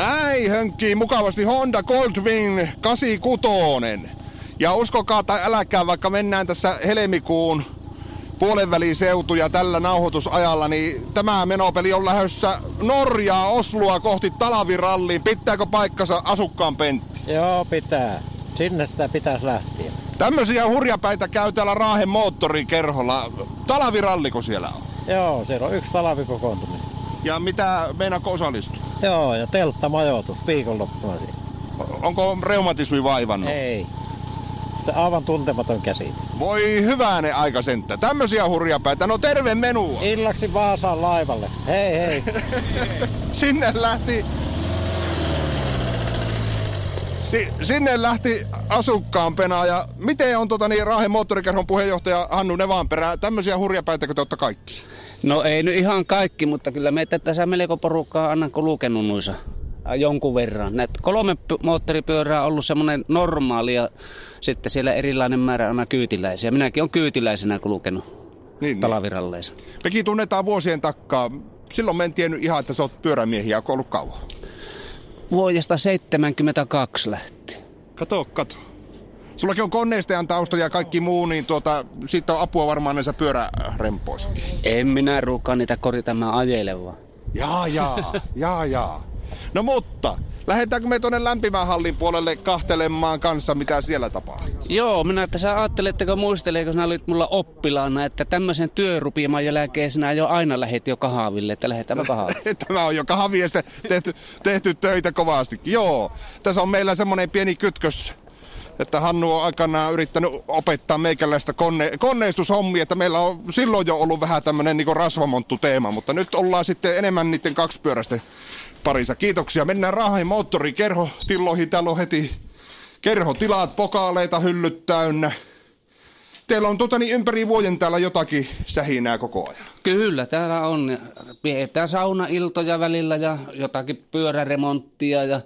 Näin hönkkii mukavasti Honda Goldwing 86. Ja uskokaa tai äläkää, vaikka mennään tässä helmikuun puolen seutuja tällä nauhoitusajalla, niin tämä menopeli on lähdössä Norjaa Oslua kohti Talaviralliin. Pitääkö paikkansa asukkaan Pentti? Joo, pitää. Sinne sitä pitäisi lähteä. Tämmöisiä hurjapäitä käy täällä Raahen moottorikerholla. Talaviralliko siellä on? Joo, siellä on yksi talvikokoontuminen. Ja mitä meinaako osallistua? Joo, ja telttamajoitus viikonloppuna siinä. Onko reumatismi vaivannut? Ei. Aivan tuntematon käsi. Voi hyvänen aika senttä. Tämmöisiä hurjapäitä. No terve menua. Illaksi Vaasaan laivalle. Hei hei. Sinne lähti... Si- sinne lähti asukkaan penaa ja miten on tota, niin, Raahen moottorikerhon puheenjohtaja Hannu Nevanperä, tämmöisiä hurjapäitäkö te olette kaikki? No ei nyt ihan kaikki, mutta kyllä meitä tässä melko porukkaa annan kulkenut noissa jonkun verran. Näet kolme moottoripyörää on ollut semmoinen normaali ja sitten siellä erilainen määrä aina kyytiläisiä. Minäkin olen kyytiläisenä kulkenut Niin, niin. talaviralleissa. Mekin tunnetaan vuosien takkaa. Silloin mä en tiennyt ihan, että sä oot pyörämiehiä, onko ollut kauan. Vuodesta 72 lähti. Kato, kato. Sullakin on koneistajan tausta ja kaikki muu, niin tuota, siitä on apua varmaan näissä pyörärempoissakin. En minä ruukaa niitä korita, mä ajelen vaan. Jaa, jaa, jaa, jaa. No mutta, lähdetäänkö me tuonne lämpimän hallin puolelle kahtelemaan kanssa, mitä siellä tapahtuu? Joo, minä tässä ajatteletteko muisteleeko sinä olit mulla oppilaana, että tämmöisen työrupiman jälkeen sinä jo aina lähet jo kahville, että lähdetään kahville. Tämä on jo kahviessa tehty, tehty töitä kovastikin. Joo, tässä on meillä semmoinen pieni kytkös, että Hannu on aikanaan yrittänyt opettaa meikäläistä kone, koneistushommia, että meillä on silloin jo ollut vähän tämmöinen niin rasvamonttu teema, mutta nyt ollaan sitten enemmän niiden kaksipyöräisten parissa. Kiitoksia. Mennään Raahen moottorikerho tilloihin. Täällä on heti kerhotilat, pokaaleita, hyllyt täynnä. Teillä on tota, niin ympäri vuoden täällä jotakin sähinää koko ajan. Kyllä, täällä on. Pidetään saunailtoja välillä ja jotakin pyöräremonttia ja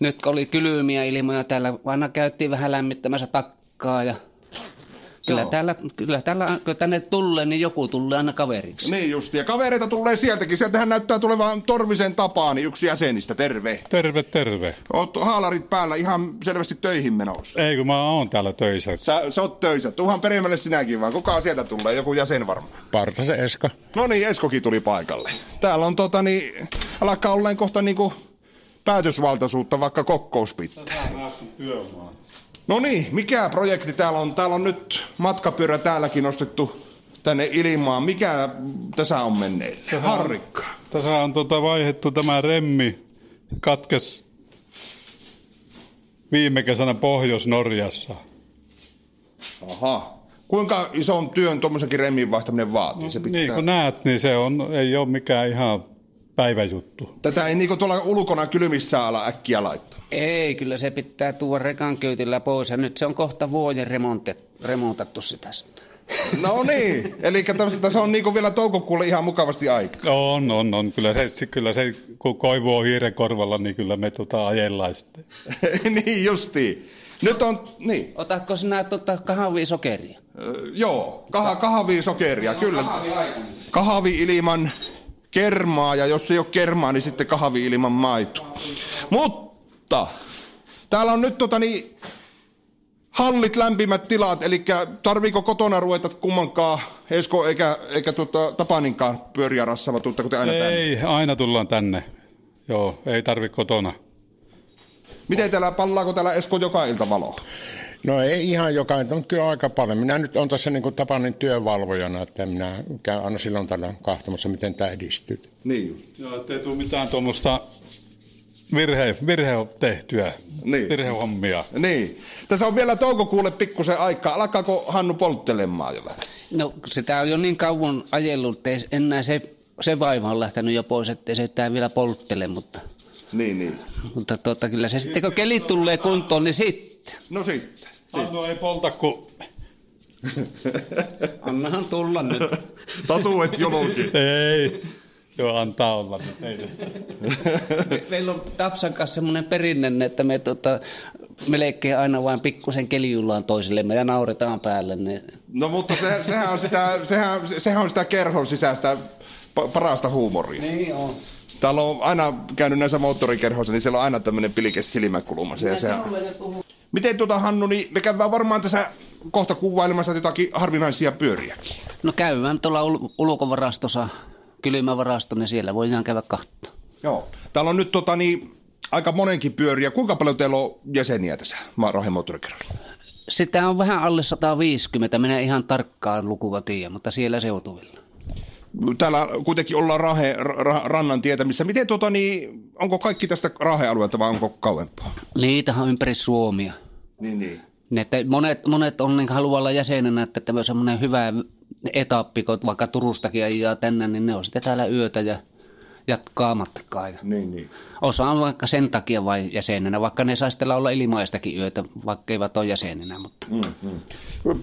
nyt kun oli kylmiä ilmoja täällä, aina käytiin vähän lämmittämässä takkaa ja kyllä Joo. täällä, kyllä täällä, kun tänne tulee, niin joku tulee aina kaveriksi. Niin just, ja kavereita tulee sieltäkin. Sieltähän näyttää tulevan Torvisen Tapaani, yksi jäsenistä. Terve. Terve, terve. Oot haalarit päällä ihan selvästi töihin menossa. Ei kun mä oon täällä töissä. Sä, sä oot töissä. Tuuhan perimmälle sinäkin vaan. Kuka sieltä tulee? Joku jäsen varmaan. Partasen Esko. No niin, Eskokin tuli paikalle. Täällä on tota niin, alkaa olleen kohta niinku päätösvaltaisuutta, vaikka kokous pitää. No niin, mikä projekti täällä on? Täällä on nyt matkapyörä täälläkin nostettu tänne ilmaan. Mikä tässä on menneillä? Harrikka. Tässä on tota vaihettu tämä remmi. Katkes viime kesänä Pohjois-Norjassa. Aha. Kuinka ison työn tuommoisenkin remmin vaihtaminen vaatii? Se pitää... Niin kuin näet, niin se on, ei ole mikään ihan päiväjuttu. Tätä ei niinku tuolla ulkona kylmissä ala äkkiä laittaa. Ei, kyllä se pitää tuoda rekan kyytillä pois ja nyt se on kohta vuoden remontattu sitä. No niin, eli tässä on niinku vielä toukokuulle ihan mukavasti aika. On, on, on. Kyllä se, kyllä se kun koivu on hiiren korvalla, niin kyllä me tota ajellaan sitten. niin justiin. Nyt on, niin, Otatko sinä tuota kahvia sokeria? Ö, joo, kah- kahvi sokeria, kyllä. Kahvi ilman kermaa, ja jos ei ole kermaa, niin sitten kahvi ilman maitoa. Mutta, täällä on nyt tota niin, hallit, lämpimät tilat, eli tarviiko kotona ruveta kummankaan Esko eikä, eikä tuota, Tapaninkaan pyöriä rassava, tuutteko te aina tänne? Ei, aina tullaan tänne. Joo, ei tarvi kotona. Miten täällä pallaako täällä Esko joka ilta valoa? No ei ihan jokainen, mutta kyllä aika paljon. Minä nyt on tässä niin kuin Tapanin työvalvojana, että minä käyn aina silloin tällä kahtamassa, miten tämä edistyy. Niin just. Joo, ettei tule mitään tuommoista virhe, virhe tehtyä, Niin. virhehommia. Niin. Tässä on vielä toukokuulle pikkusen aikaa. Alkaako Hannu polttelemaan jo vähän? No sitä on jo niin kauan ajellut, että enää se, se vaiva on lähtenyt jo pois, ettei se tää vielä polttele, mutta Niin, niin. Mutta tuota, kyllä se sitten kun keli tulee kuntoon, niin sitten. No sitten. Hannu ei polta kuin... Annahan tulla nyt. Tatuet julki. Ei. Joo, antaa olla. nyt, Ei. Me- Meillä on Tapsan kanssa semmoinen perinne, että me tota, melkein aina vain pikkusen keliullaan toisillemme ja nauretaan päälle. Niin No mutta se, sehän, on sitä, sehän, sehän on sitä kerhon sisäistä pa- parasta huumoria. Niin on. Täällä on aina käynyt näissä moottorikerhoissa, niin siellä on aina tämmöinen pilke silmäkulma. Se, se, Miten tuota Hannu, niin me käydään varmaan tässä kohta kuvailemassa jotakin harvinaisia pyöriäkin. No käydään tuolla ul- ulkovarastossa, kylmävarasto, niin siellä voidaan käydä katsoa. Joo. Täällä on nyt tota, niin, aika monenkin pyöriä. Kuinka paljon teillä on jäseniä tässä moottorikerhossa? Sitä on vähän alle 150, minä ihan tarkkaan lukua tiedä, mutta siellä seutuvilla. Täällä kuitenkin ollaan Rahe, ra, rannan tietämissä. Miten tuota, niin, onko kaikki tästä Rahe-alueelta vai onko kauempaa? Niitähän on ympäri Suomia. Niin, niin. Ne, Että monet, monet on niin haluaa olla jäsenenä, että tämä on semmoinen hyvä etappi, kun vaikka Turustakin ajaa tänne, niin ne on sitten täällä yötä ja jatkaa matkaa. Ja Niin, niin. osa on vaikka sen takia vain jäsenenä, vaikka ne saisi olla ilmaistakin yötä, vaikka eivät ole jäsenenä. Mutta.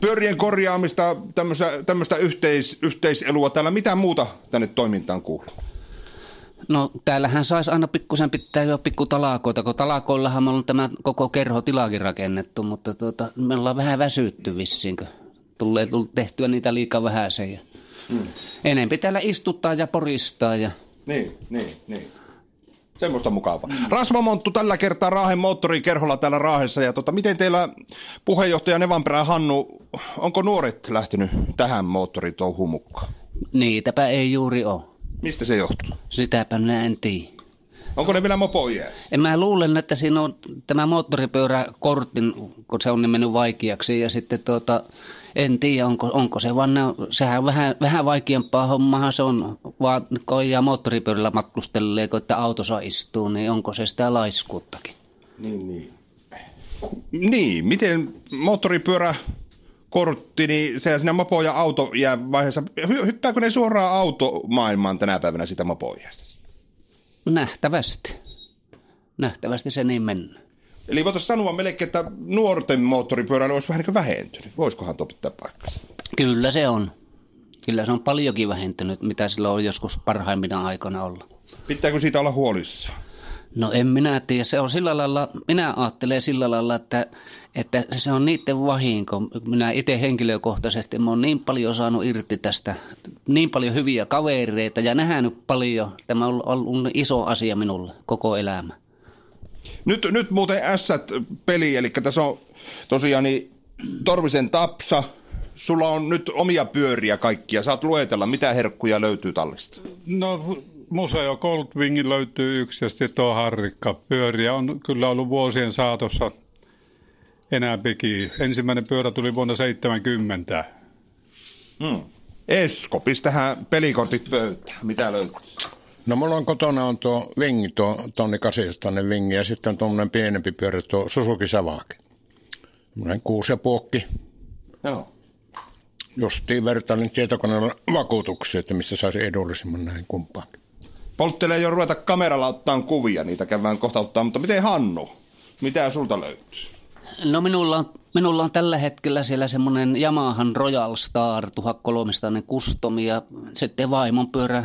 Pyörien korjaamista, tämmöistä, tämmöistä yhteis, yhteiselua täällä. Mitä muuta tänne toimintaan kuuluu? No täällähän saisi aina pikkusen pitää jo pikku talakoita, kun talakoillahan me on tämä koko kerho tilakin rakennettu, mutta tuota, me ollaan vähän väsytty vissiin, kun tulee tullut tehtyä niitä liikaa vähäisen. Ja mm. Enempi täällä istuttaa ja poristaa ja Niin, niin, niin. Semmoista mukavaa. Mm. Rasva Monttu tällä kertaa Raahen moottorikerholla täällä Raahessa. Ja tota, miten teillä puheenjohtaja Nevanperä Hannu, onko nuoret lähtenyt tähän moottoritouhuun mukaan? niitäpä ei juuri ole. Mistä se johtuu? Sitäpä minä en tiedä. Onko ne vielä mopoiäisiä? En mä luulen, että siinä on tämä moottoripyöräkortin, kun se on niin mennyt vaikeaksi ja sitten tuota, en tiedä, onko, onko se vaan, ne, sehän on vähän, vähän vaikeampaa hommahan se on, vaan ja moottoripyörällä matkustelee, kun että autossa istuu, niin onko se sitä laiskuuttakin. Niin, niin. Niin, miten moottoripyörä kortti, niin se siinä mopo ja auto jää vaiheessa, hy- hyppääkö ne suoraan automaailmaan tänä päivänä sitä mopoiästä? Nähtävästi. Nähtävästi se niin mennä. Eli voitaisiin sanoa melkein, että nuorten moottoripyöräily olisi vähän niin vähentynyt. Voisikohan tuo pitää paikkansa? Kyllä se on. Kyllä se on paljonkin vähentynyt, mitä silloin on joskus parhaimmina aikoina ollut. Pitääkö siitä olla huolissaan? No en minä tiedä. Se on sillä lailla, minä ajattelen sillä lailla, että, että se on niiden vahinko. Minä itse henkilökohtaisesti mä oon niin paljon saanut irti tästä, niin paljon hyviä kavereita ja nähnyt paljon. Tämä on ollut iso asia minulle koko elämä. Nyt, nyt muuten S-peli, eli tässä on tosiaan niin Torvisen Tapsa. Sulla on nyt omia pyöriä kaikkia. Saat luetella, mitä herkkuja löytyy tallista. No museo Goldwingin löytyy yksi ja sitten tuo Harrikka. Pyöriä on kyllä ollut vuosien saatossa enääpikin. Ensimmäinen pyörä tuli vuonna 70. Esko, pistähän pelikortit pöytään. Mitä löytyy? No mulla on kotona on tuo vingi, tuo tonni 800 vingi ja sitten on tuommoinen pienempi pyörä, tuo Suzuki Savaki. Semmoinen kuusi ja puokki. Joo. Justiin vertailin tietokoneella vakuutuksia, että mistä saisi edullisimman näin kumpaankin. Polttelee jo ruveta kameralla ottaa kuvia, niitä käydään kohta ottaa. Mutta miten Hannu? Mitä sulta löytyy? No minulla on, minulla on tällä hetkellä siellä semmoinen Yamahan Royal Star 1300 custom ja sitten vaimon pyörä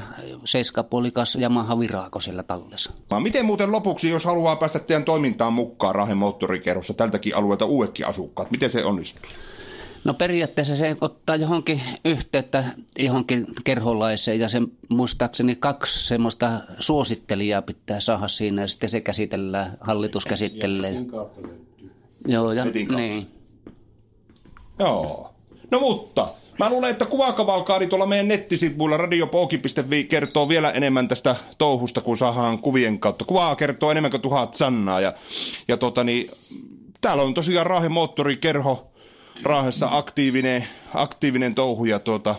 7,5 Yamaha Viraako siellä tallessa. Miten muuten lopuksi, jos haluaa päästä teidän toimintaan mukaan Rahen moottorikerrossa tältäkin alueelta uudekin asukkaat, miten se onnistuu? No periaatteessa se ottaa johonkin yhteyttä johonkin kerholaiseen ja se muistaakseni kaksi semmoista suosittelijaa pitää saada siinä ja sitten se käsitellään, hallitus käsittelee. Joo, ja, niin. Joo. No mutta, mä luulen, että kuvakavalkaari tuolla meidän nettisivuilla radiopooki.fi kertoo vielä enemmän tästä touhusta, kun saadaan kuvien kautta. Kuvaa kertoo enemmän kuin tuhat sannaa. Ja, ja tota niin, täällä on tosiaan Raahen moottorikerho Raahessa aktiivinen, aktiivinen touhu ja tuota,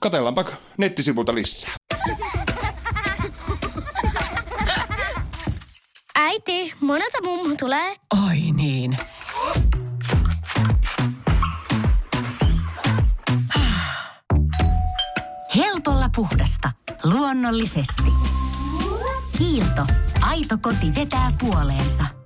katellaanpa nettisivulta lisää. Äiti, monelta mummu tulee? Oi niin. Helpolla puhdasta. Luonnollisesti. Kiilto. Aito koti vetää puoleensa.